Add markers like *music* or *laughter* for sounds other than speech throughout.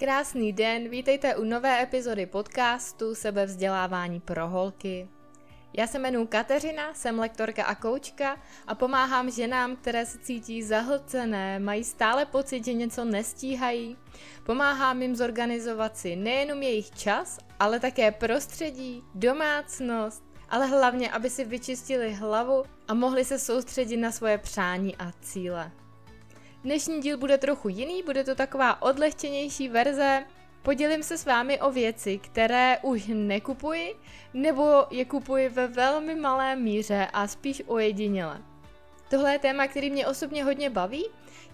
Krásný den, vítejte u nové epizody podcastu Sebevzdělávání pro holky. Já se jmenuji Kateřina, jsem lektorka a koučka a pomáhám ženám, které se cítí zahlcené, mají stále pocit, že něco nestíhají. Pomáhám jim zorganizovat si nejenom jejich čas, ale také prostředí, domácnost, ale hlavně, aby si vyčistili hlavu a mohli se soustředit na svoje přání a cíle. Dnešní díl bude trochu jiný, bude to taková odlehčenější verze. Podělím se s vámi o věci, které už nekupuji, nebo je kupuji ve velmi malé míře a spíš ojediněle. Tohle je téma, který mě osobně hodně baví.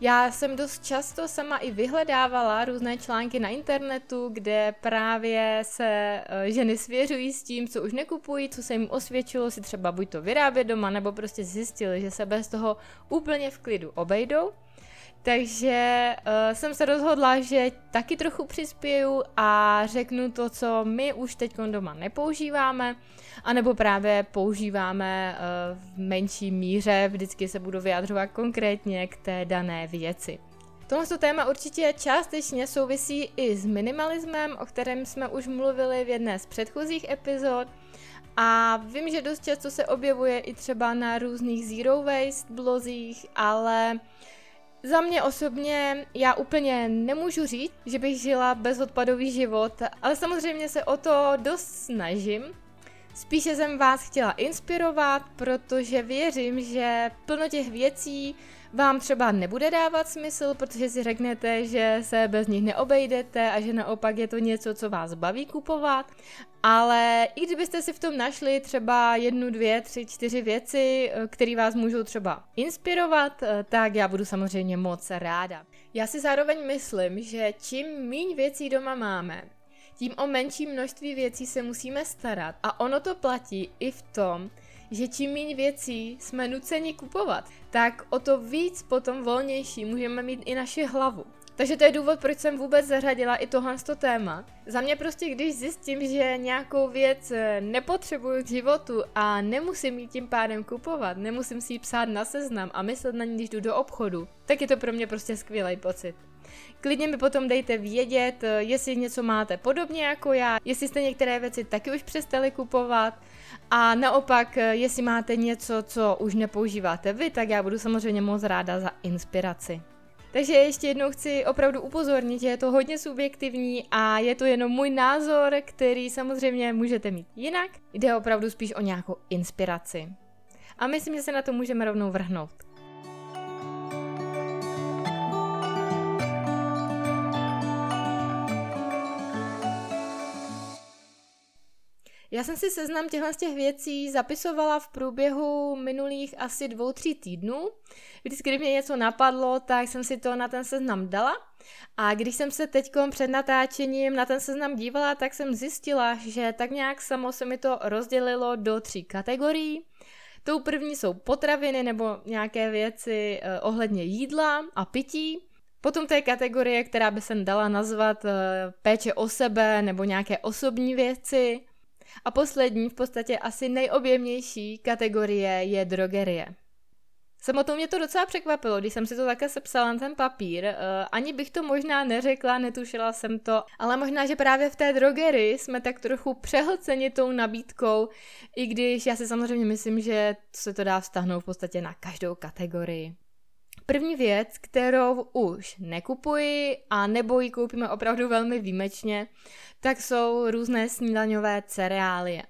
Já jsem dost často sama i vyhledávala různé články na internetu, kde právě se eh, ženy svěřují s tím, co už nekupují, co se jim osvědčilo si třeba buď to vyrábět doma, nebo prostě zjistili, že se bez toho úplně v klidu obejdou. Takže uh, jsem se rozhodla, že taky trochu přispěju a řeknu to, co my už teď doma nepoužíváme, anebo právě používáme uh, v menší míře, vždycky se budu vyjadřovat konkrétně k té dané věci. Tohle téma určitě částečně souvisí i s minimalismem, o kterém jsme už mluvili v jedné z předchozích epizod. A vím, že dost často se objevuje i třeba na různých zero waste blozích, ale za mě osobně já úplně nemůžu říct, že bych žila bezodpadový život, ale samozřejmě se o to dost snažím. Spíše jsem vás chtěla inspirovat, protože věřím, že plno těch věcí vám třeba nebude dávat smysl, protože si řeknete, že se bez nich neobejdete a že naopak je to něco, co vás baví kupovat. Ale i kdybyste si v tom našli třeba jednu, dvě, tři, čtyři věci, eh, které vás můžou třeba inspirovat, eh, tak já budu samozřejmě moc ráda. Já si zároveň myslím, že čím méně věcí doma máme, tím o menší množství věcí se musíme starat. A ono to platí i v tom, že čím méně věcí jsme nuceni kupovat, tak o to víc potom volnější můžeme mít i naši hlavu. Takže to je důvod, proč jsem vůbec zařadila i tohle téma. Za mě prostě, když zjistím, že nějakou věc eh, nepotřebuju k životu a nemusím ji tím pádem kupovat, nemusím si ji psát na seznam a myslet na ní, když jdu do obchodu, tak je to pro mě prostě skvělý pocit. Klidně mi potom dejte vědět, eh, jestli něco máte podobně jako já, jestli jste některé věci taky už přestali kupovat a naopak, eh, jestli máte něco, co už nepoužíváte vy, tak já budu samozřejmě moc ráda za inspiraci. Takže ještě jednou chci opravdu upozornit, že je to hodně subjektivní a je to jenom můj názor, který samozřejmě můžete mít jinak. Jde opravdu spíš o nějakou inspiraci. A myslím, že se na to můžeme rovnou vrhnout. Já jsem si seznam těchto z těch věcí zapisovala v průběhu minulých asi dvou, tří týdnů. Vždycky, když mě něco napadlo, tak jsem si to na ten seznam dala. A když jsem se teď před natáčením na ten seznam dívala, tak jsem zjistila, že tak nějak samo se mi to rozdělilo do tří kategorií. Tou první jsou potraviny nebo nějaké věci eh, ohledně jídla a pití. Potom to je kategorie, která by se dala nazvat eh, péče o sebe nebo nějaké osobní věci. A poslední, v podstatě asi nejobjemnější kategorie je drogerie. Samotnou mě to docela překvapilo, když jsem si to také sepsala na ten papír. Uh, ani bych to možná neřekla, netušila jsem to, ale možná, že právě v té drogerii jsme tak trochu přehlceni tou nabídkou, i když já si samozřejmě myslím, že se to dá vztahnout v podstatě na každou kategorii. První věc, kterou už nekupuji a nebo ji koupíme opravdu velmi výjimečně, tak jsou různé snídaňové cereálie.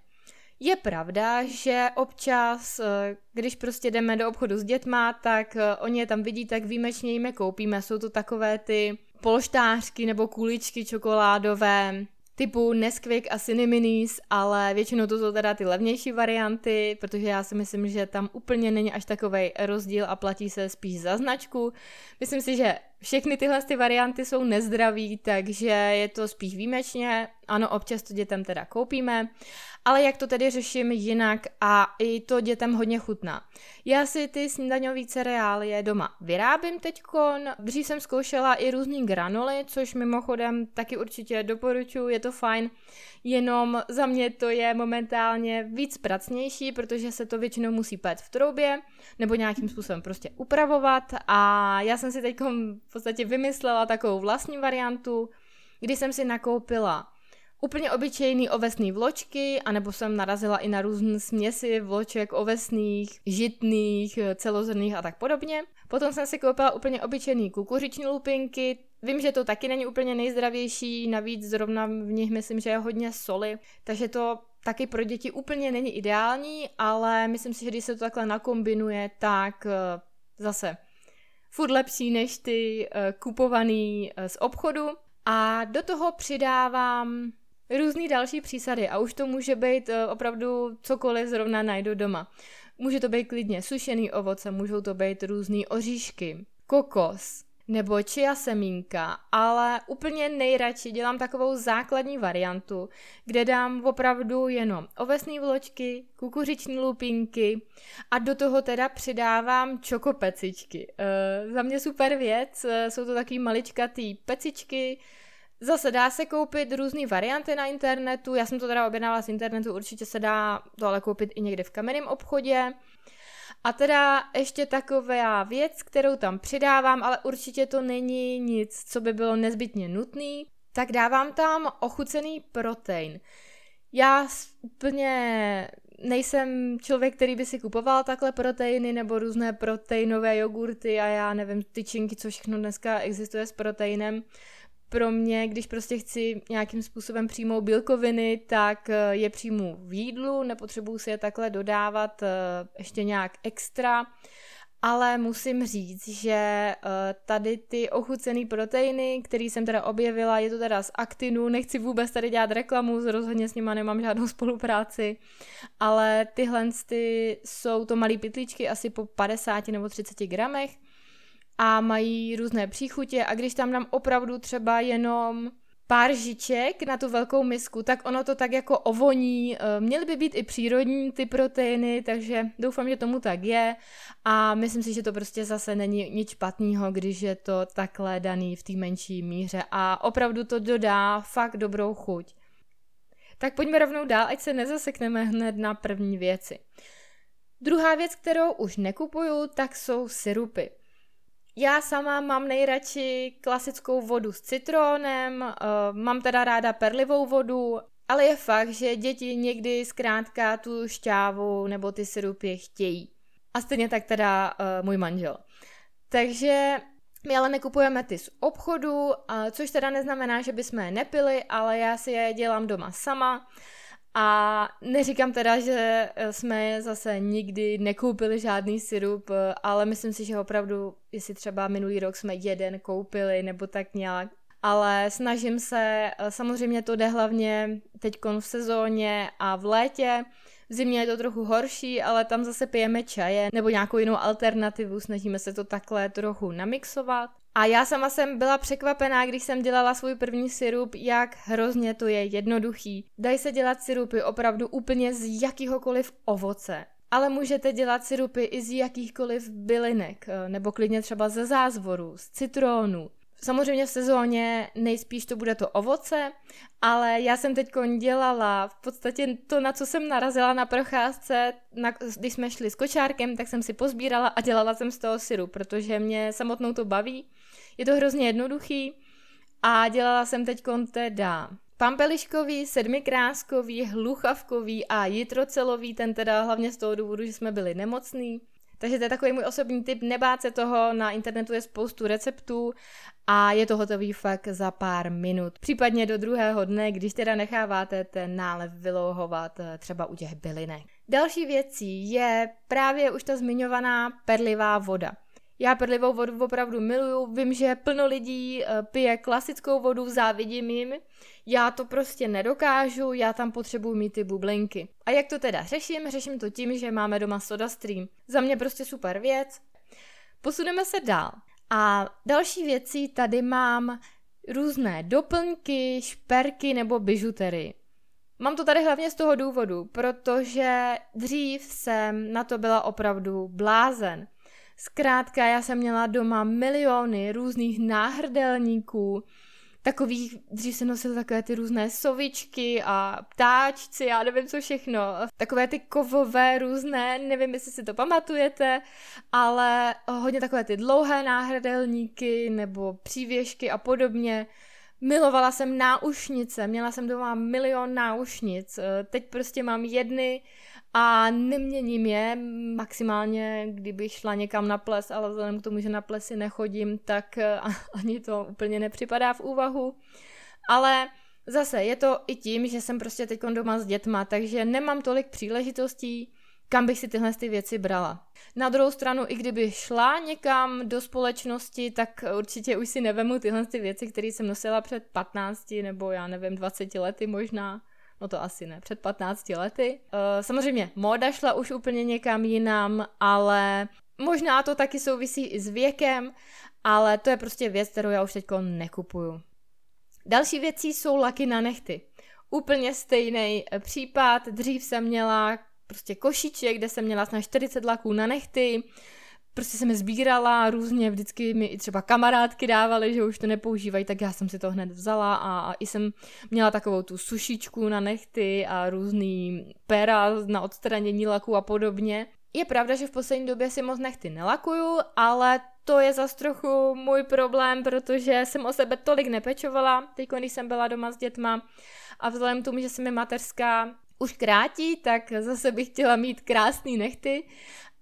Je pravda, že občas, eh, když prostě jdeme do obchodu s dětma, tak eh, oni je tam vidí, tak výjimečně jim je koupíme. Jsou to takové ty polštářky nebo kuličky čokoládové, typu Nesquik a Cineminis, ale většinou to jsou teda ty levnější varianty, protože já si myslím, že tam úplně není až takový rozdíl a platí se spíš za značku. Myslím si, že všechny tyhle ty varianty jsou nezdraví, takže je to spíš výjimečně. Ano, občas to dětem teda koupíme, ale jak to tedy řeším jinak a i to dětem hodně chutná. Já si ty snídaňové cereálie doma vyrábím teďkon, dřív jsem zkoušela i různý granuly, což mimochodem taky určitě doporučuji, je to fajn, jenom za mě to je momentálně víc pracnější, protože se to většinou musí pét v troubě nebo nějakým způsobem prostě upravovat. A já jsem si teď v podstatě vymyslela takovou vlastní variantu, kdy jsem si nakoupila úplně obyčejný ovesný vločky, anebo jsem narazila i na různé směsi vloček ovesných, žitných, celozrných a tak podobně. Potom jsem si koupila úplně obyčejný kukuřiční lupinky, Vím, že to taky není úplně nejzdravější, navíc zrovna v nich myslím, že je hodně soli, takže to taky pro děti úplně není ideální, ale myslím si, že když se to takhle nakombinuje, tak eh, zase furt lepší než ty eh, kupovaný eh, z obchodu. A do toho přidávám různé další přísady a už to může být opravdu cokoliv zrovna najdu doma. Může to být klidně sušený ovoce, můžou to být různé oříšky, kokos, nebo chia semínka, ale úplně nejradši dělám takovou základní variantu, kde dám opravdu jenom ovesné vločky, kukuřiční lupinky a do toho teda přidávám čokopecičky. E, za mě super věc, e, jsou to taky maličkatý pecičky, Zase dá se koupit různé varianty na internetu, já jsem to teda objednala z internetu, určitě se dá to ale koupit i někde v kamenném obchodě. A teda ještě taková věc, kterou tam přidávám, ale určitě to není nic, co by bylo nezbytně nutný, tak dávám tam ochucený protein. Já úplně nejsem člověk, který by si kupoval takhle proteiny nebo různé proteinové jogurty a já nevím, tyčinky, co všechno dneska existuje s proteinem pro mě, když prostě chci nějakým způsobem přijmout bílkoviny, tak eh, je přijmu v jídlu, nepotřebuju si je takhle dodávat eh, ještě nějak extra, ale musím říct, že eh, tady ty ochucený proteiny, které jsem teda objevila, je to teda z Actinu, nechci vůbec tady dělat reklamu, rozhodně s nima nemám žádnou *laughs* spolupráci, ale tyhle ty jsou to malé pytličky asi po 50 nebo 30 gramech, a mají různé příchutě a když tam dám opravdu třeba jenom pár žiček na tu velkou misku, tak ono to tak jako ovoní. Eh, měly by být i přírodní ty proteiny, takže doufám, že tomu tak je a myslím si, že to prostě zase není nic špatného, když je to takhle daný v té menší míře a opravdu to dodá fakt dobrou chuť. Tak pojďme rovnou dál, ať se nezasekneme hned na první věci. Druhá věc, kterou už nekupuju, tak jsou syrupy. Já sama mám nejradši klasickou vodu s citrónem, uh, mám teda ráda perlivou vodu, ale je fakt, že děti někdy zkrátka tu šťávu nebo ty syrupy chtějí. A stejně tak teda uh, můj manžel. Takže my ale nekupujeme ty z obchodu, což teda neznamená, že bychom je nepili, ale já si je dělám doma sama. A neříkám teda, že eh, jsme zase nikdy nekoupili žádný syrup, eh, ale myslím si, že opravdu, jestli třeba minulý rok jsme jeden koupili nebo tak nějak, ale snažím se, eh, samozřejmě to jde hlavně teď v sezóně a v létě, v zimě je to trochu horší, ale tam zase pijeme čaje nebo nějakou jinou alternativu, snažíme se to takhle trochu namixovat. A já sama jsem byla překvapená, když jsem dělala svůj první syrup, jak hrozně to je jednoduchý. Dají se dělat syrupy opravdu úplně z jakýhokoliv ovoce. Ale můžete dělat syrupy i z jakýchkoliv bylinek, eh, nebo klidně třeba ze zázvoru, z citrónu, Samozřejmě v sezóně nejspíš to bude to ovoce, ale já jsem teď dělala v podstatě to, na co jsem narazila na procházce, na, když jsme šli s kočárkem, tak jsem si pozbírala a dělala jsem z toho syrup, protože mě samotnou to baví. Je to hrozně jednoduchý a dělala jsem teď teda pampeliškový, sedmikráskový, hluchavkový a jitrocelový, ten teda hlavně z toho důvodu, že jsme byli nemocní. Takže to je takový můj osobní tip, nebát se toho, na internetu je spoustu receptů a je to hotový fakt za pár minut. Případně do druhého dne, když teda necháváte ten nálev vylouhovat eh, třeba u těch bylinek. Další věcí je právě už ta zmiňovaná perlivá voda. Já perlivou vodu opravdu miluju, vím, že plno lidí eh, pije klasickou vodu, závidím jim. Já to prostě nedokážu, já tam potřebuji mít ty bublinky. A jak to teda řeším? Řeším to tím, že máme doma SodaStream. Za mě prostě super věc. Posuneme se dál. A další věcí tady mám různé doplňky, šperky nebo bižutery. Mám to tady hlavně z toho důvodu, protože dřív jsem na to byla opravdu blázen. Zkrátka, já jsem měla doma miliony různých náhrdelníků, takových, dřív se nosily takové ty různé sovičky a ptáčci, já nevím co všechno, takové ty kovové různé, nevím, jestli si to pamatujete, ale hodně takové ty dlouhé náhrdelníky nebo přívěšky a podobně. Milovala jsem náušnice, měla jsem doma milion náušnic, teď prostě mám jedny a neměním je, maximálně kdybych šla někam na ples, ale vzhledem k tomu, že na plesy nechodím, tak eh, ani to úplně nepřipadá v úvahu. Ale zase je to i tím, že jsem prostě teď doma s dětma, takže nemám tolik příležitostí, kam bych si tyhle ty věci brala. Na druhou stranu, i kdyby šla někam do společnosti, tak určitě už si nevemu tyhle ty věci, které jsem nosila před 15 nebo já nevím, 20 lety možná. No to asi ne, před 15 lety. Uh, samozřejmě, móda šla už úplně někam jinam, ale možná to taky souvisí i s věkem, ale to je prostě věc, kterou já už teď nekupuju. Další věcí jsou laky na nechty. Úplně stejný případ, dřív jsem měla prostě košíček, kde jsem měla snad 40 laků na nechty, prostě jsem je sbírala různě, vždycky mi i třeba kamarádky dávaly, že už to nepoužívají, tak já jsem si to hned vzala a, i jsem měla takovou tu sušičku na nechty a různý pera na odstranění laků a podobně. Je pravda, že v poslední době si moc nechty nelakuju, ale to je zas trochu můj problém, protože jsem o sebe tolik nepečovala, teď když jsem byla doma s dětma a vzhledem k tomu, že jsem je mateřská, už krátí, tak zase bych chtěla mít krásný nechty,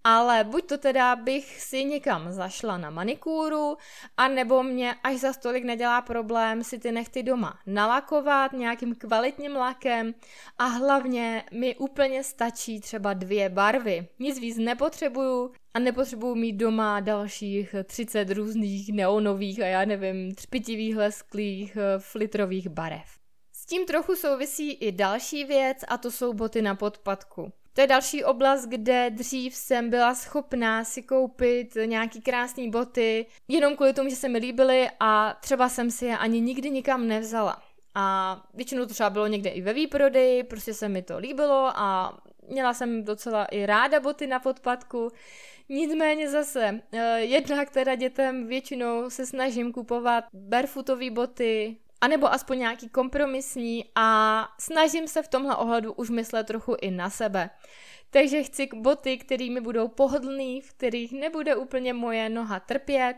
ale buď to teda bych si někam zašla na manikúru, a nebo mě až za stolik nedělá problém si ty nechty doma nalakovat nějakým kvalitním lakem a hlavně mi úplně stačí třeba dvě barvy. Nic víc nepotřebuju a nepotřebuju mít doma dalších 30 různých neonových a já nevím, třpitivých, lesklých, flitrových barev. S tím trochu souvisí i další věc a to jsou boty na podpadku. To je další oblast, kde dřív jsem byla schopná si koupit nějaký krásný boty, jenom kvůli tomu, že se mi líbily a třeba jsem si je ani nikdy nikam nevzala. A většinou to třeba bylo někde i ve výprodeji, prostě se mi to líbilo a měla jsem docela i ráda boty na podpadku. Nicméně zase, eh, jednak teda dětem většinou se snažím kupovat barefootové boty, anebo aspoň nějaký kompromisní a snažím se v tomhle ohledu už myslet trochu i na sebe. Takže chci boty, kterými budou pohodlný, v kterých nebude úplně moje noha trpět.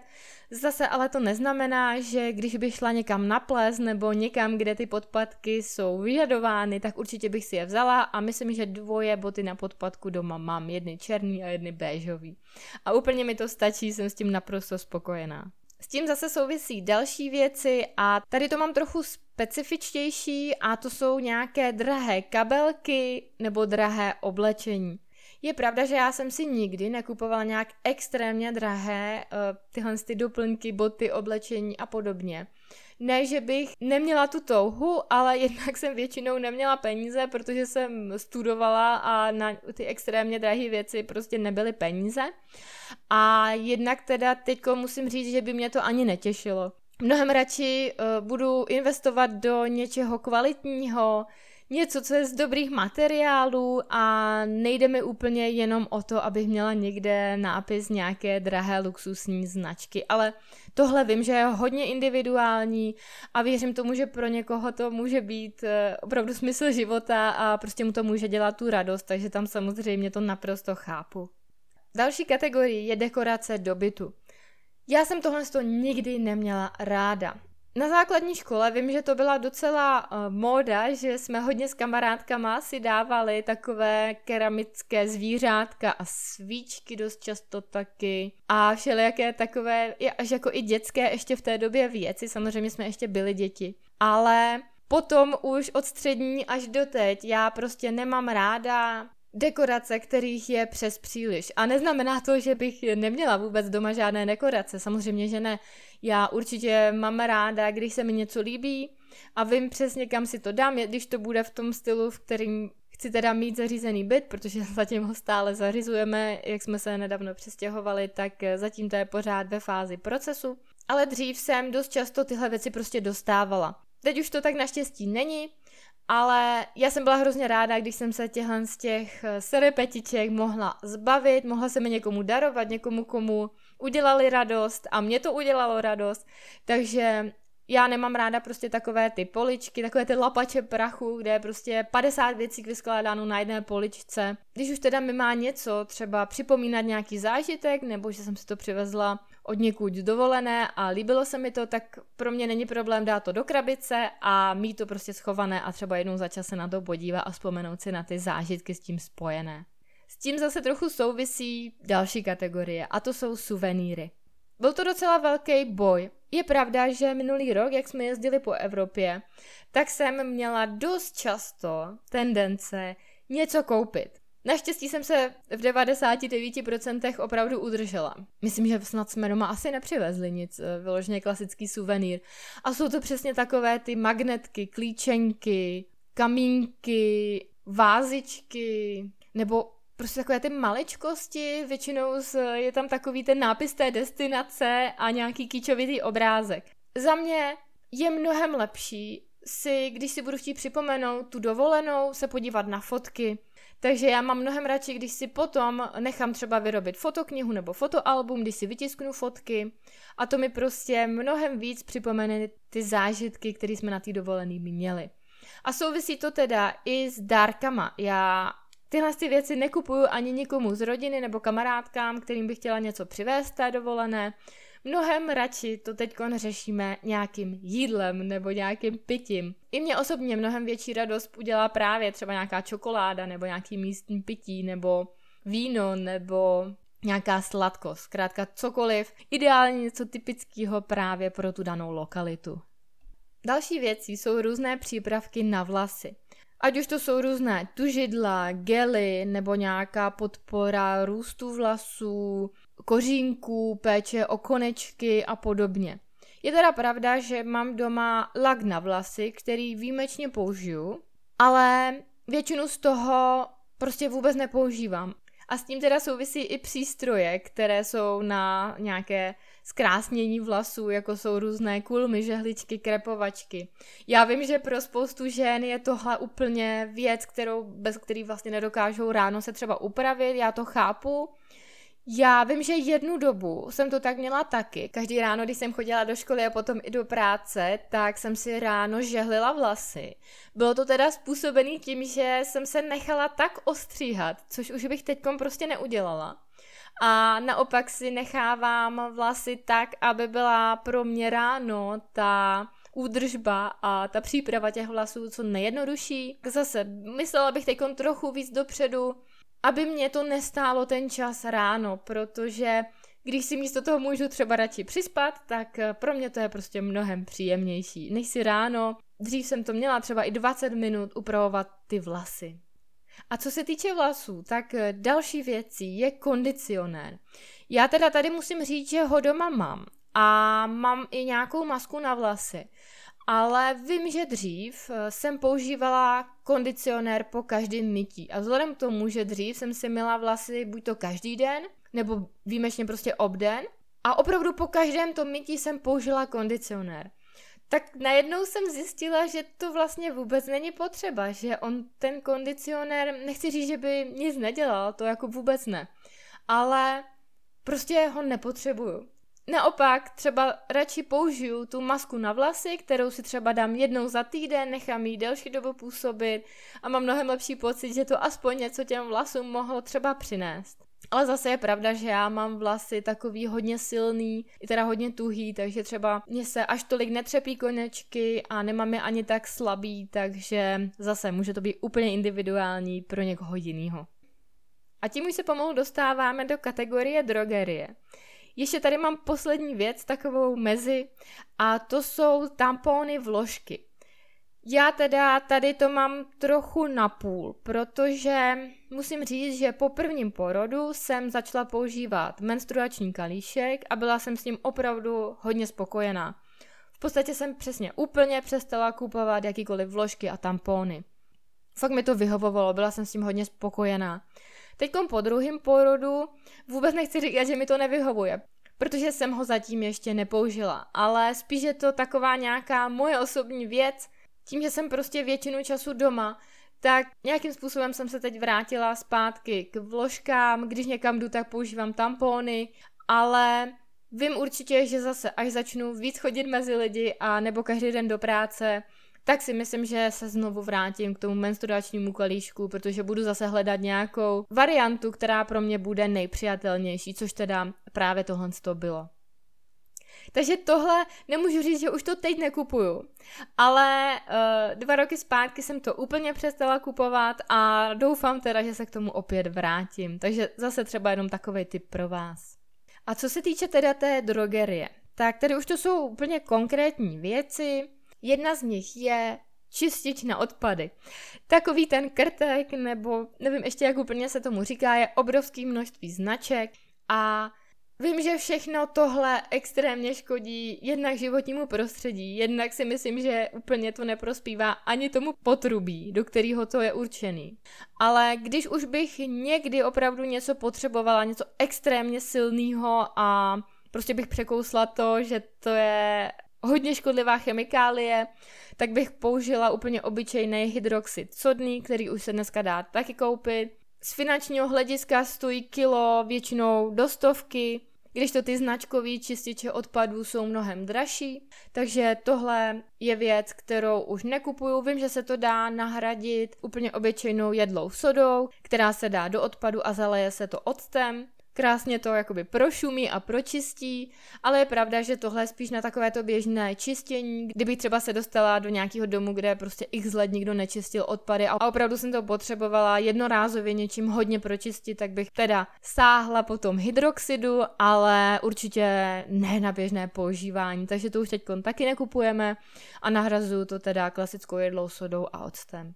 Zase ale to neznamená, že když bych šla někam na ples nebo někam, kde ty podpatky jsou vyžadovány, tak určitě bych si je vzala a myslím, že dvoje boty na podpatku doma mám, jedny černý a jedny béžový. A úplně mi to stačí, jsem s tím naprosto spokojená. S tím zase souvisí další věci a tady to mám trochu specifičtější a to jsou nějaké drahé kabelky nebo drahé oblečení. Je pravda, že já jsem si nikdy nekupovala nějak extrémně drahé uh, tyhle ty doplňky, boty, oblečení a podobně. Ne, že bych neměla tu touhu, ale jednak jsem většinou neměla peníze, protože jsem studovala a na ty extrémně drahé věci prostě nebyly peníze. A jednak teda teďko musím říct, že by mě to ani netěšilo. Mnohem radši uh, budu investovat do něčeho kvalitního, něco, co je z dobrých materiálů a nejde mi úplně jenom o to, abych měla někde nápis nějaké drahé luxusní značky, ale tohle vím, že je hodně individuální a věřím tomu, že pro někoho to může být eh, opravdu smysl života a prostě mu to může dělat tu radost, takže tam samozřejmě to naprosto chápu. Další kategorii je dekorace do bytu. Já jsem tohle nikdy neměla ráda. Na základní škole vím, že to byla docela uh, móda, že jsme hodně s kamarádkama si dávali takové keramické zvířátka a svíčky dost často taky a všelijaké takové, až jako i dětské ještě v té době věci, samozřejmě jsme ještě byli děti. Ale potom už od střední až do teď já prostě nemám ráda dekorace, kterých je přes příliš. A neznamená to, že bych neměla vůbec doma žádné dekorace, samozřejmě, že ne. Já určitě mám ráda, když se mi něco líbí a vím přesně, kam si to dám, když to bude v tom stylu, v kterým chci teda mít zařízený byt, protože *laughs* zatím ho stále zařizujeme, jak jsme se nedávno přestěhovali, tak zatím to je pořád ve fázi procesu. Ale dřív jsem dost často tyhle věci prostě dostávala. Teď už to tak naštěstí není, ale já jsem byla hrozně ráda, když jsem se těchhle z těch serepetiček mohla zbavit, mohla se mi někomu darovat, někomu, komu udělali radost a mě to udělalo radost, takže já nemám ráda prostě takové ty poličky, takové ty lapače prachu, kde je prostě 50 věcí vyskládáno na jedné poličce. Když už teda mi má něco, třeba připomínat nějaký zážitek, nebo že jsem si to přivezla od někud dovolené a líbilo se mi to, tak pro mě není problém dát to do krabice a mít to prostě schované a třeba jednou za čas se na to podívat a vzpomenout si na ty zážitky s tím spojené. S tím zase trochu souvisí další kategorie a to jsou suvenýry. Byl to docela velký boj. Je pravda, že minulý rok, jak jsme jezdili po Evropě, tak jsem měla dost často tendence něco koupit. Naštěstí jsem se v 99% opravdu udržela. Myslím, že snad jsme doma asi nepřivezli nic, eh, vyloženě klasický suvenýr. A jsou to přesně takové ty magnetky, klíčenky, kamínky, vázičky, nebo prostě takové ty maličkosti, většinou je tam takový ten nápis té destinace a nějaký kýčovitý obrázek. Za mě je mnohem lepší si, když si budu chtít připomenout tu dovolenou, se podívat na fotky. Takže já mám mnohem radši, když si potom nechám třeba vyrobit fotoknihu nebo fotoalbum, když si vytisknu fotky a to mi prostě mnohem víc připomene ty zážitky, které jsme na té dovolené měli. A souvisí to teda i s dárkama. Já Tyhle ty věci nekupuju ani nikomu z rodiny nebo kamarádkám, kterým bych chtěla něco přivést té dovolené. Mnohem radši to teď řešíme nějakým jídlem nebo nějakým pitím. I mě osobně mnohem větší radost udělá právě třeba nějaká čokoláda nebo nějaký místní pití nebo víno nebo nějaká sladkost, zkrátka cokoliv, ideálně něco typického právě pro tu danou lokalitu. Další věcí jsou různé přípravky na vlasy. Ať už to jsou různé tužidla, gely nebo nějaká podpora růstu vlasů, kořínků, péče o konečky a podobně. Je teda pravda, že mám doma lak na vlasy, který výjimečně použiju, ale většinu z toho prostě vůbec nepoužívám. A s tím teda souvisí i přístroje, které jsou na nějaké zkrásnění vlasů, jako jsou různé kulmy, žehličky, krepovačky. Já vím, že pro spoustu žen je tohle úplně věc, kterou, bez který vlastně nedokážou ráno se třeba upravit, já to chápu, já vím, že jednu dobu jsem to tak měla taky. Každý ráno, když jsem chodila do školy a potom i do práce, tak jsem si ráno žehlila vlasy. Bylo to teda způsobený tím, že jsem se nechala tak ostříhat, což už bych teďkom prostě neudělala. A naopak si nechávám vlasy tak, aby byla pro mě ráno ta údržba a ta příprava těch vlasů co nejjednodušší. Zase myslela bych teď trochu víc dopředu, aby mě to nestálo ten čas ráno, protože když si místo toho můžu třeba radši přispat, tak pro mě to je prostě mnohem příjemnější, než si ráno, dřív jsem to měla třeba i 20 minut upravovat ty vlasy. A co se týče vlasů, tak eh, další věcí je kondicionér. Já teda tady musím říct, že ho doma mám a mám i nějakou masku na vlasy. Ale vím, že dřív eh, jsem používala kondicionér po každém mytí. A vzhledem k tomu, že dřív jsem si myla vlasy buď to každý den, nebo výjimečně prostě obden, a opravdu po každém tom mytí jsem použila kondicionér. Tak najednou jsem zjistila, že to vlastně vůbec není potřeba, že on ten kondicionér, nechci říct, že by nic nedělal, to jako vůbec ne, ale prostě ho nepotřebuju. Naopak třeba radši použiju tu masku na vlasy, kterou si třeba dám jednou za týden, nechám ji delší dobu působit a mám mnohem lepší pocit, že to aspoň něco těm vlasům mohlo třeba přinést. Ale zase je pravda, že já mám vlasy takový hodně silný, i teda hodně tuhý, takže třeba mě se až tolik netřepí konečky a nemám je ani tak slabý, takže zase může to být úplně individuální pro někoho jiného. A tím už se pomalu dostáváme do kategorie drogerie. Ještě tady mám poslední věc, takovou mezi, a to jsou tampony vložky. Já teda tady to mám trochu napůl, protože musím říct, že po prvním porodu jsem začala používat menstruační kalíšek a byla jsem s ním opravdu hodně spokojená. V podstatě jsem přesně úplně přestala kupovat jakýkoliv vložky a tampony. Fakt mi to vyhovovalo, byla jsem s tím hodně spokojená. Teď po druhém porodu vůbec nechci říkat, že mi to nevyhovuje, protože jsem ho zatím ještě nepoužila, ale spíš je to taková nějaká moje osobní věc, tím, že jsem prostě většinu času doma, tak nějakým způsobem jsem se teď vrátila zpátky k vložkám, když někam jdu, tak používám tampony, ale vím určitě, že zase až začnu víc chodit mezi lidi a nebo každý den do práce, tak si myslím, že se znovu vrátím k tomu menstruačnímu kalíšku, protože budu zase hledat nějakou variantu, která pro mě bude nejpřijatelnější, což teda právě tohle to bylo. Takže tohle nemůžu říct, že už to teď nekupuju. Ale uh, dva roky zpátky jsem to úplně přestala kupovat a doufám teda, že se k tomu opět vrátím. Takže zase třeba jenom takový tip pro vás. A co se týče teda té drogerie, tak tady už to jsou úplně konkrétní věci. Jedna z nich je čistič na odpady. Takový ten krtek, nebo nevím ještě, jak úplně se tomu říká, je obrovský množství značek a Vím, že všechno tohle extrémně škodí jednak životnímu prostředí, jednak si myslím, že úplně to neprospívá ani tomu potrubí, do kterého to je určený. Ale když už bych někdy opravdu něco potřebovala, něco extrémně silného a prostě bych překousla to, že to je hodně škodlivá chemikálie, tak bych použila úplně obyčejný hydroxid sodný, který už se dneska dá taky koupit. Z finančního hlediska stojí kilo většinou do stovky, když to ty značkové čističe odpadů jsou mnohem dražší, takže tohle je věc, kterou už nekupuju. Vím, že se to dá nahradit úplně obyčejnou jedlou sodou, která se dá do odpadu a zaleje se to octem krásně to jakoby prošumí a pročistí, ale je pravda, že tohle je spíš na takovéto běžné čistění, kdyby třeba se dostala do nějakého domu, kde prostě x let nikdo nečistil odpady a opravdu jsem to potřebovala jednorázově něčím hodně pročistit, tak bych teda sáhla po tom hydroxidu, ale určitě ne na běžné používání, takže to už teď taky nekupujeme a nahrazuju to teda klasickou jedlou sodou a octem.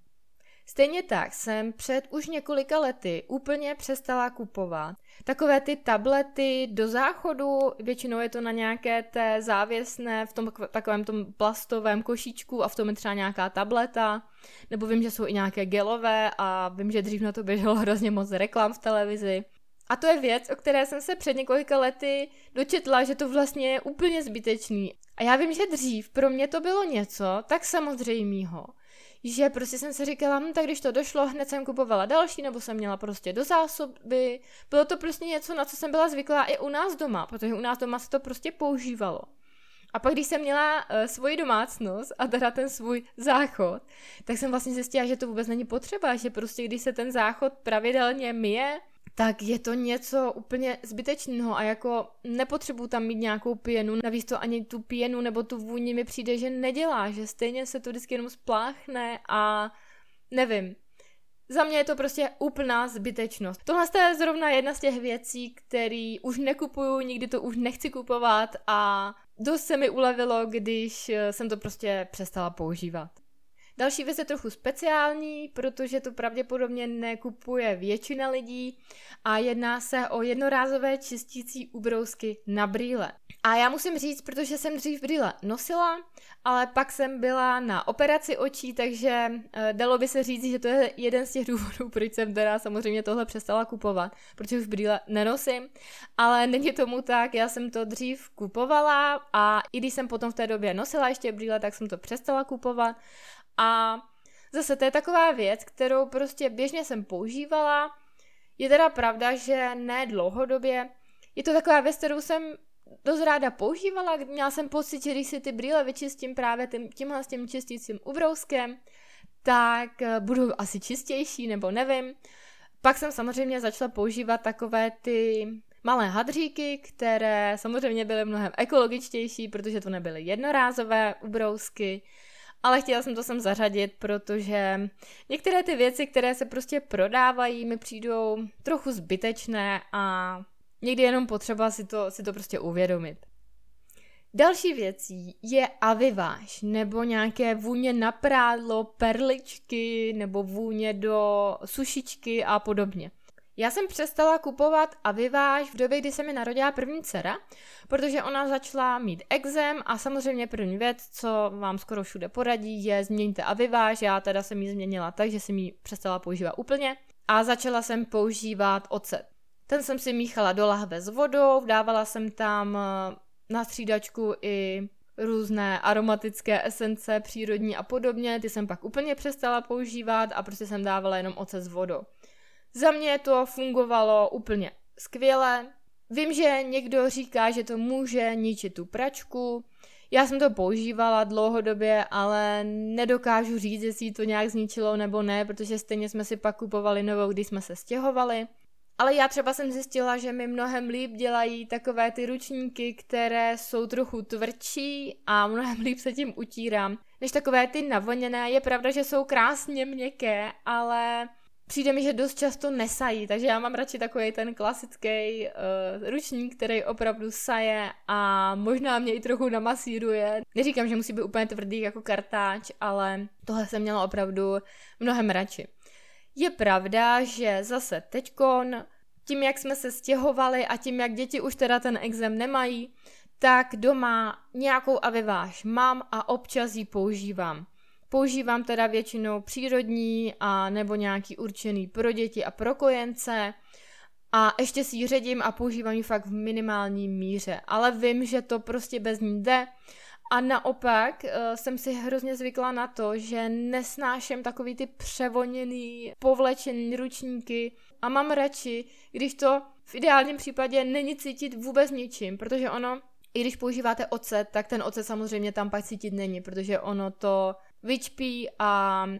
Stejně tak jsem před už několika lety úplně přestala kupovat takové ty tablety do záchodu, většinou je to na nějaké té závěsné, v tom takovém tom plastovém košíčku a v tom je třeba nějaká tableta, nebo vím, že jsou i nějaké gelové a vím, že dřív na to běželo hrozně moc reklam v televizi. A to je věc, o které jsem se před několika lety dočetla, že to vlastně je úplně zbytečný. A já vím, že dřív pro mě to bylo něco tak samozřejmého, že prostě jsem si říkala, hm, tak když to došlo, hned jsem kupovala další, nebo jsem měla prostě do zásoby. Bylo to prostě něco, na co jsem byla zvyklá i u nás doma, protože u nás doma se to prostě používalo. A pak, když jsem měla uh, svoji domácnost a teda ten svůj záchod, tak jsem vlastně zjistila, že to vůbec není potřeba, že prostě když se ten záchod pravidelně myje, tak je to něco úplně zbytečného a jako nepotřebuji tam mít nějakou pěnu, navíc to ani tu pěnu nebo tu vůni mi přijde, že nedělá, že stejně se to vždycky jenom spláchne a nevím. Za mě je to prostě úplná zbytečnost. Tohle je zrovna jedna z těch věcí, které už nekupuju, nikdy to už nechci kupovat a dost se mi ulevilo, když jsem to prostě přestala používat. Další věc je trochu speciální, protože to pravděpodobně nekupuje většina lidí a jedná se o jednorázové čistící ubrousky na brýle. A já musím říct, protože jsem dřív brýle nosila, ale pak jsem byla na operaci očí, takže e, dalo by se říct, že to je jeden z těch důvodů, proč jsem teda samozřejmě tohle přestala kupovat, protože už brýle nenosím, ale není tomu tak, já jsem to dřív kupovala a i když jsem potom v té době nosila ještě brýle, tak jsem to přestala kupovat a zase to je taková věc, kterou prostě běžně jsem používala. Je teda pravda, že ne dlouhodobě. Je to taková věc, kterou jsem dost ráda používala. Měla jsem pocit, že když si ty brýle vyčistím právě tím, tímhle s tím čistícím ubrouskem, tak eh, budou asi čistější, nebo nevím. Pak jsem samozřejmě začala používat takové ty malé hadříky, které samozřejmě byly mnohem ekologičtější, protože to nebyly jednorázové ubrousky, ale chtěla jsem to sem zařadit, protože některé ty věci, které se prostě prodávají, mi přijdou trochu zbytečné a někdy jenom potřeba si to, si to prostě uvědomit. Další věcí je aviváž, nebo nějaké vůně na prádlo, perličky, nebo vůně do sušičky a podobně. Já jsem přestala kupovat Aviváž v době, kdy se mi narodila první dcera, protože ona začala mít exém a samozřejmě první věc, co vám skoro všude poradí, je změňte Aviváž. Já teda jsem ji změnila tak, že jsem ji přestala používat úplně a začala jsem používat ocet. Ten jsem si míchala do lahve s vodou, dávala jsem tam eh, na střídačku i různé aromatické esence, přírodní a podobně, ty jsem pak úplně přestala používat a prostě jsem dávala jenom ocet s vodou. Za mě to fungovalo úplně skvěle. Vím, že někdo říká, že to může ničit tu pračku. Já jsem to používala dlouhodobě, ale nedokážu říct, jestli to nějak zničilo nebo ne, protože stejně jsme si pak kupovali novou, když jsme se stěhovali. Ale já třeba jsem zjistila, že mi mnohem líp dělají takové ty ručníky, které jsou trochu tvrdší a mnohem líp se tím utírám. Než takové ty navoněné, je pravda, že jsou krásně měkké, ale přijde mi, že dost často nesají, takže já mám radši takový ten klasický uh, ručník, který opravdu saje a možná mě i trochu namasíruje. Neříkám, že musí být úplně tvrdý jako kartáč, ale tohle jsem měla opravdu mnohem radši. Je pravda, že zase teďkon, tím jak jsme se stěhovali a tím jak děti už teda ten exem nemají, tak doma nějakou aviváž mám a občas ji používám. Používám teda většinou přírodní a nebo nějaký určený pro děti a pro kojence. A ještě si ji ředím a používám ji fakt v minimální míře, ale vím, že to prostě bez ní jde. A naopak uh, jsem si hrozně zvykla na to, že nesnáším takový ty převoněný, povlečený ručníky. A mám radši, když to v ideálním případě není cítit vůbec ničím, protože ono, i když používáte ocet, tak ten ocet samozřejmě tam pak cítit není, protože ono to vyčpí a uh,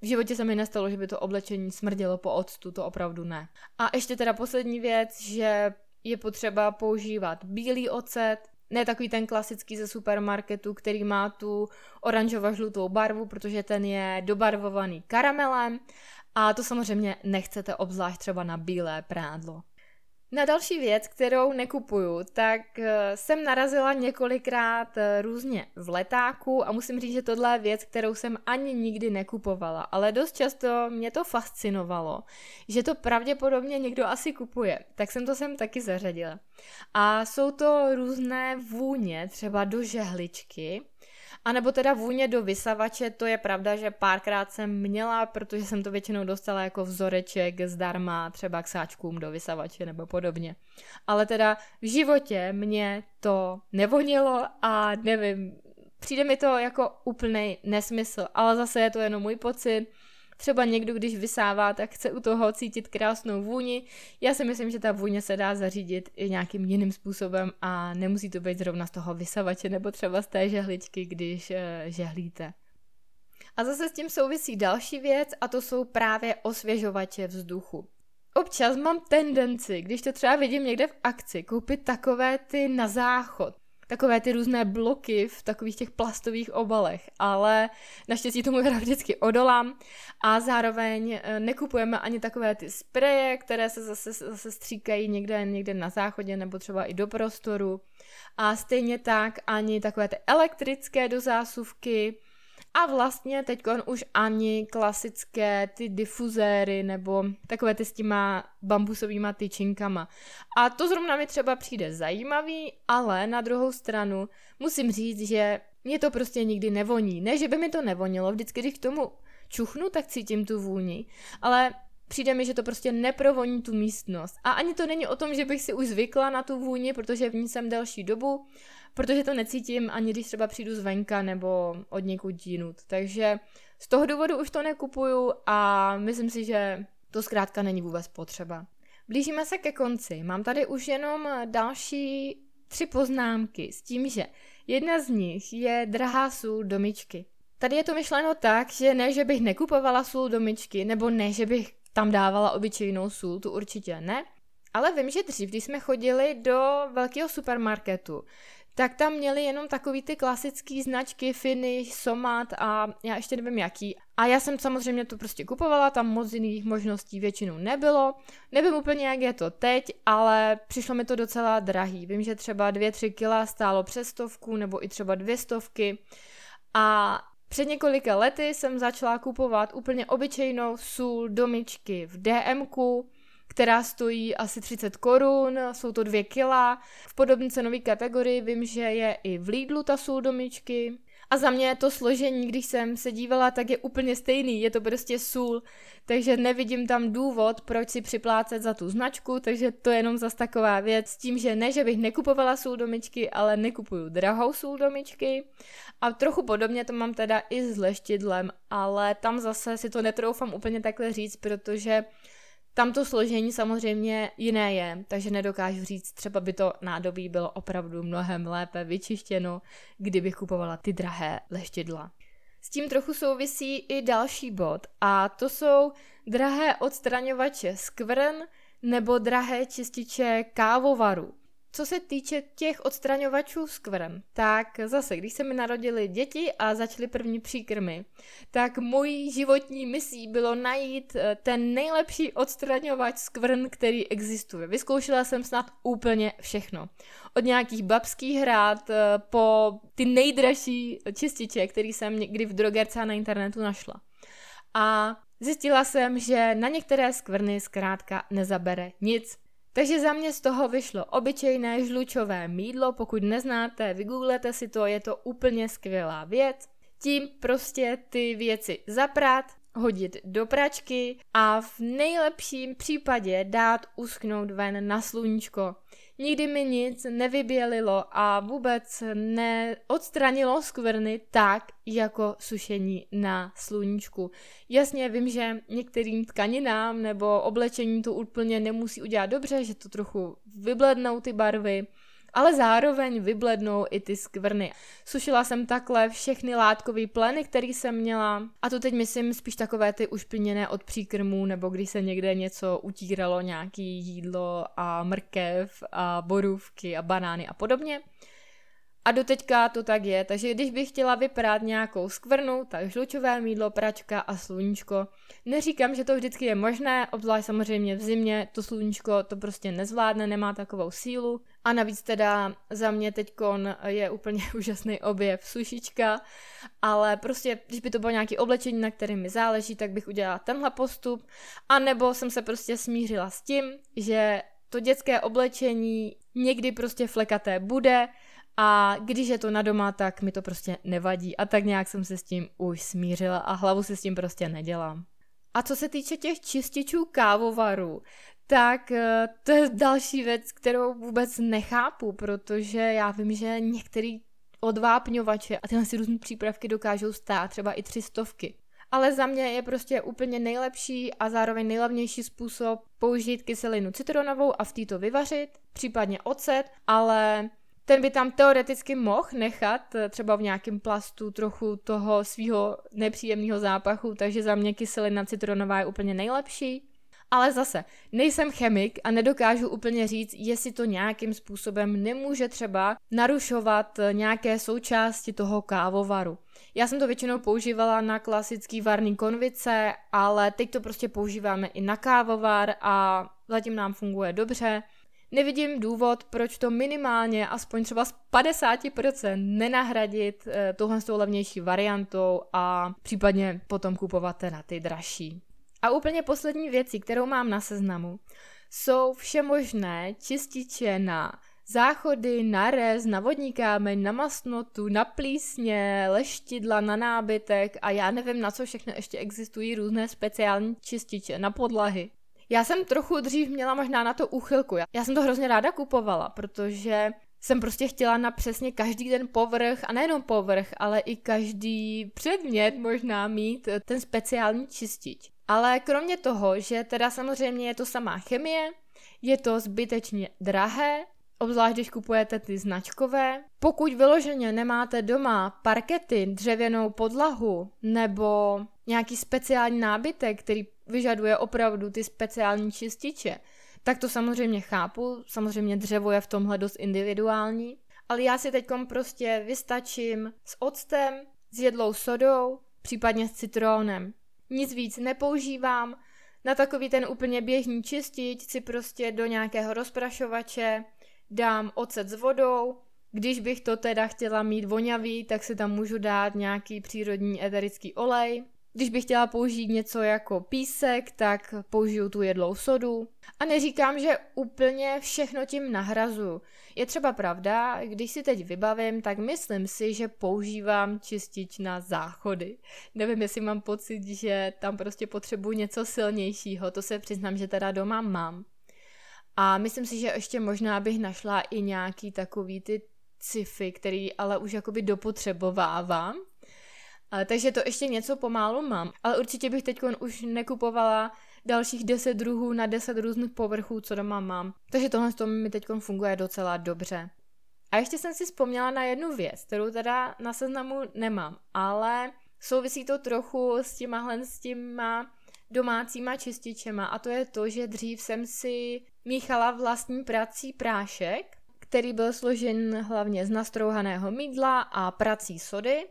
v životě se mi nestalo, že by to oblečení smrdělo po octu, to opravdu ne. A ještě teda poslední věc, že je potřeba používat bílý ocet, ne takový ten klasický ze supermarketu, který má tu oranžovo-žlutou barvu, protože ten je dobarvovaný karamelem a to samozřejmě nechcete obzvlášť třeba na bílé prádlo. Na další věc, kterou nekupuju, tak eh, jsem narazila několikrát eh, různě v letáku a musím říct, že tohle je věc, kterou jsem ani nikdy nekupovala, ale dost často mě to fascinovalo, že to pravděpodobně někdo asi kupuje, tak jsem to sem taky zařadila. A jsou to různé vůně, třeba do žehličky, a nebo teda vůně do vysavače, to je pravda, že párkrát jsem měla, protože jsem to většinou dostala jako vzoreček zdarma, třeba k sáčkům do vysavače nebo podobně. Ale teda v životě mě to nevonilo a nevím, přijde mi to jako úplný nesmysl, ale zase je to jenom můj pocit, Třeba někdo, když vysává, tak chce u toho cítit krásnou vůni. Já si myslím, že ta vůně se dá zařídit i nějakým jiným způsobem a nemusí to být zrovna z toho vysavače nebo třeba z té žehličky, když uh, žehlíte. A zase s tím souvisí další věc a to jsou právě osvěžovače vzduchu. Občas mám tendenci, když to třeba vidím někde v akci, koupit takové ty na záchod takové ty různé bloky v takových těch plastových obalech, ale naštěstí tomu teda vždycky odolám a zároveň eh, nekupujeme ani takové ty spreje, které se zase, zase stříkají někde, někde na záchodě nebo třeba i do prostoru. A stejně tak ani takové ty elektrické do zásuvky, a vlastně teď už ani klasické ty difuzéry nebo takové ty s těma bambusovýma tyčinkama. A to zrovna mi třeba přijde zajímavý, ale na druhou stranu musím říct, že mě to prostě nikdy nevoní. Ne, že by mi to nevonilo, vždycky, když k tomu čuchnu, tak cítím tu vůni, ale přijde mi, že to prostě neprovoní tu místnost. A ani to není o tom, že bych si už zvykla na tu vůni, protože v ní jsem delší dobu, protože to necítím ani když třeba přijdu zvenka nebo od někud jinut. Takže z toho důvodu už to nekupuju a myslím si, že to zkrátka není vůbec potřeba. Blížíme se ke konci. Mám tady už jenom další tři poznámky s tím, že jedna z nich je drahá sůl domičky. Tady je to myšleno tak, že ne, že bych nekupovala sůl domičky, nebo ne, že bych tam dávala obyčejnou sůl, tu určitě ne. Ale vím, že dřív, když jsme chodili do velkého supermarketu, tak tam měli jenom takový ty klasický značky Finish, Somat a já ještě nevím jaký. A já jsem samozřejmě to prostě kupovala, tam moc jiných možností většinou nebylo. Nevím úplně, jak je to teď, ale přišlo mi to docela drahý. Vím, že třeba 2-3 kila stálo přes stovku nebo i třeba dvě stovky. A před několika lety jsem začala kupovat úplně obyčejnou sůl domičky v DMku, která stojí asi 30 korun, jsou to dvě kila. V podobné cenové kategorii vím, že je i v Lidlu ta sůl domičky. A za mě to složení, když jsem se dívala, tak je úplně stejný, je to prostě sůl, takže nevidím tam důvod, proč si připlácet za tu značku, takže to je jenom zas taková věc. S tím, že ne, že bych nekupovala sůl domičky, ale nekupuju drahou sůl domičky. A trochu podobně to mám teda i s leštidlem, ale tam zase si to netroufám úplně takhle říct, protože tam to složení samozřejmě jiné je, takže nedokážu říct, třeba by to nádobí bylo opravdu mnohem lépe vyčištěno, kdybych kupovala ty drahé leštidla. S tím trochu souvisí i další bod a to jsou drahé odstraňovače skvrn nebo drahé čističe kávovaru. Co se týče těch odstraňovačů skvrn, tak zase, když se mi narodili děti a začaly první příkrmy, tak mojí životní misí bylo najít eh, ten nejlepší odstraňovač skvrn, který existuje. Vyzkoušela jsem snad úplně všechno. Od nějakých babských hrad eh, po ty nejdražší čističe, který jsem někdy v drogerce a na internetu našla. A zjistila jsem, že na některé skvrny zkrátka nezabere nic. Takže za mě z toho vyšlo obyčejné žlučové mídlo, pokud neznáte, vygooglete si to, je to úplně skvělá věc. Tím prostě ty věci zaprat, hodit do pračky a v nejlepším případě dát uschnout ven na sluníčko. Nikdy mi nic nevybělilo a vůbec neodstranilo skvrny tak, jako sušení na sluníčku. Jasně vím, že některým tkaninám nebo oblečení to úplně nemusí udělat dobře, že to trochu vyblednou ty barvy, ale zároveň vyblednou i ty skvrny. Sušila jsem takhle všechny látkové pleny, které jsem měla a to teď myslím spíš takové ty ušpiněné od příkrmů nebo když se někde něco utíralo, nějaký jídlo a mrkev a borůvky a banány a podobně. A doteďka to tak je, takže když bych chtěla vyprát nějakou skvrnu, tak žlučové mídlo, pračka a sluníčko. Neříkám, že to vždycky je možné, obzvlášť samozřejmě v zimě, to sluníčko to prostě nezvládne, nemá takovou sílu. A navíc teda za mě teďkon je úplně *laughs* úžasný objev sušička, ale prostě, když by to bylo nějaké oblečení, na kterém mi záleží, tak bych udělala tenhle postup. A nebo jsem se prostě smířila s tím, že to dětské oblečení někdy prostě flekaté bude, a když je to na doma, tak mi to prostě nevadí. A tak nějak jsem se s tím už smířila a hlavu si s tím prostě nedělám. A co se týče těch čističů kávovarů, tak eh, to je další věc, kterou vůbec nechápu, protože já vím, že některý odvápňovače a tyhle si různé přípravky dokážou stát třeba i tři stovky. Ale za mě je prostě úplně nejlepší a zároveň nejlevnější způsob použít kyselinu citronovou a v této vyvařit, případně ocet, ale ten by tam teoreticky mohl nechat eh, třeba v nějakém plastu trochu toho svého nepříjemného zápachu, takže za mě kyselina citronová je úplně nejlepší. Ale zase, nejsem chemik a nedokážu úplně říct, jestli to nějakým způsobem nemůže třeba narušovat eh, nějaké součásti toho kávovaru. Já jsem to většinou používala na klasický varný konvice, ale teď to prostě používáme i na kávovar a zatím nám funguje dobře. Nevidím důvod, proč to minimálně aspoň třeba z 50% nenahradit eh, tohle s tou levnější variantou a případně potom kupovat na ty dražší. A úplně poslední věci, kterou mám na seznamu, jsou všemožné čističe na záchody, na rez, na vodní kámeň, na masnotu, na plísně, leštidla, na nábytek a já nevím, na co všechno ještě existují různé speciální čističe, na podlahy. Já jsem trochu dřív měla možná na to úchylku. Já jsem to hrozně ráda kupovala, protože jsem prostě chtěla na přesně každý ten povrch, a nejenom povrch, ale i každý předmět možná mít ten speciální čistič. Ale kromě toho, že teda samozřejmě je to samá chemie, je to zbytečně drahé, obzvlášť když kupujete ty značkové. Pokud vyloženě nemáte doma parkety, dřevěnou podlahu nebo nějaký speciální nábytek, který vyžaduje opravdu ty speciální čističe, tak to samozřejmě chápu, samozřejmě dřevo je v tomhle dost individuální, ale já si teď prostě vystačím s octem, s jedlou sodou, případně s citrónem. Nic víc nepoužívám, na takový ten úplně běžný čistič si prostě do nějakého rozprašovače dám ocet s vodou, když bych to teda chtěla mít vonavý, tak si tam můžu dát nějaký přírodní eterický olej, když bych chtěla použít něco jako písek, tak použiju tu jedlou sodu. A neříkám, že úplně všechno tím nahrazu. Je třeba pravda, když si teď vybavím, tak myslím si, že používám čistič na záchody. Nevím, jestli mám pocit, že tam prostě potřebuji něco silnějšího, to se přiznám, že teda doma mám. A myslím si, že ještě možná bych našla i nějaký takový ty cify, který ale už jakoby dopotřebovávám, takže to ještě něco pomálu mám. Ale určitě bych teď už nekupovala dalších 10 druhů na 10 různých povrchů, co doma mám. Takže tohle to mi teď funguje docela dobře. A ještě jsem si vzpomněla na jednu věc, kterou teda na seznamu nemám, ale souvisí to trochu s těmahle s těma domácíma čističema a to je to, že dřív jsem si míchala vlastní prací prášek, který byl složen hlavně z nastrouhaného mídla a prací sody.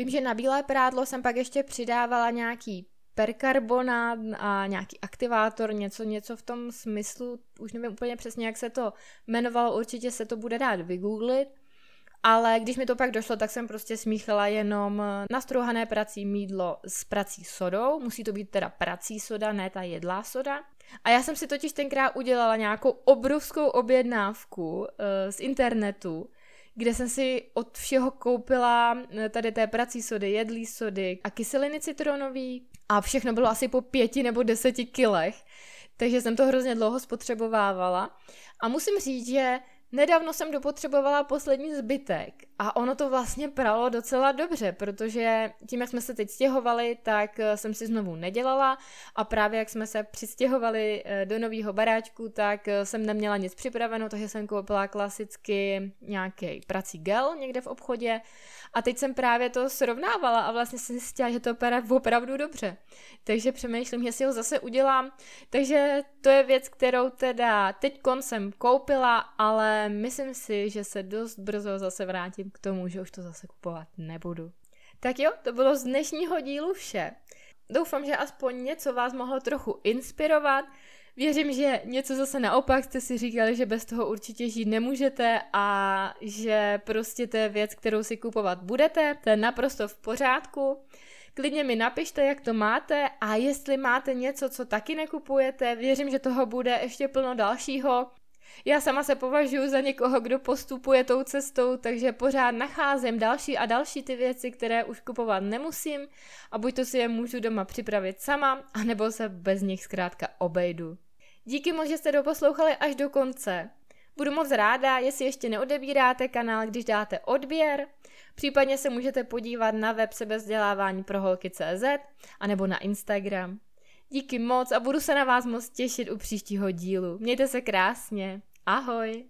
Vím, že na bílé prádlo jsem pak ještě přidávala nějaký perkarbonát a nějaký aktivátor, něco, něco v tom smyslu, už nevím úplně přesně, jak se to jmenovalo, určitě se to bude dát vygooglit. Ale když mi to pak došlo, tak jsem prostě smíchala jenom nastrouhané prací mídlo s prací sodou. Musí to být teda prací soda, ne ta jedlá soda. A já jsem si totiž tenkrát udělala nějakou obrovskou objednávku uh, z internetu, kde jsem si od všeho koupila eh, tady té prací sody, jedlý sody a kyseliny citronový a všechno bylo asi po pěti nebo deseti kilech, takže jsem to hrozně dlouho spotřebovávala. A musím říct, že Nedávno jsem dopotřebovala poslední zbytek a ono to vlastně pralo docela dobře, protože tím, jak jsme se teď stěhovali, tak eh, jsem si znovu nedělala a právě jak jsme se přistěhovali eh, do nového baráčku, tak eh, jsem neměla nic připraveno, takže jsem koupila klasicky nějaký prací gel někde v obchodě a teď jsem právě to srovnávala a vlastně jsem zjistila, že to pere opravdu dobře. Takže přemýšlím, že si ho zase udělám. Takže to je věc, kterou teda teď jsem koupila, ale myslím si, že se dost brzo zase vrátím k tomu, že už to zase kupovat nebudu. Tak jo, to bylo z dnešního dílu vše. Doufám, že aspoň něco vás mohlo trochu inspirovat. Věřím, že něco zase naopak jste si říkali, že bez toho určitě žít nemůžete a že prostě to je věc, kterou si kupovat budete. To je naprosto v pořádku. Klidně mi napište, jak to máte a jestli máte něco, co taky nekupujete, věřím, že toho bude ještě plno dalšího. Já sama se považuji za někoho, kdo postupuje tou cestou, takže pořád nacházím další a další ty věci, které už kupovat nemusím a buď to si je můžu doma připravit sama, anebo se bez nich zkrátka obejdu. Díky moc, že jste doposlouchali až do konce. Budu moc ráda, jestli ještě neodebíráte kanál, když dáte odběr. Případně se můžete podívat na web sebezdělávání pro holky.cz anebo na Instagram. Díky moc a budu se na vás moc těšit u příštího dílu. Mějte se krásně. Ahoj!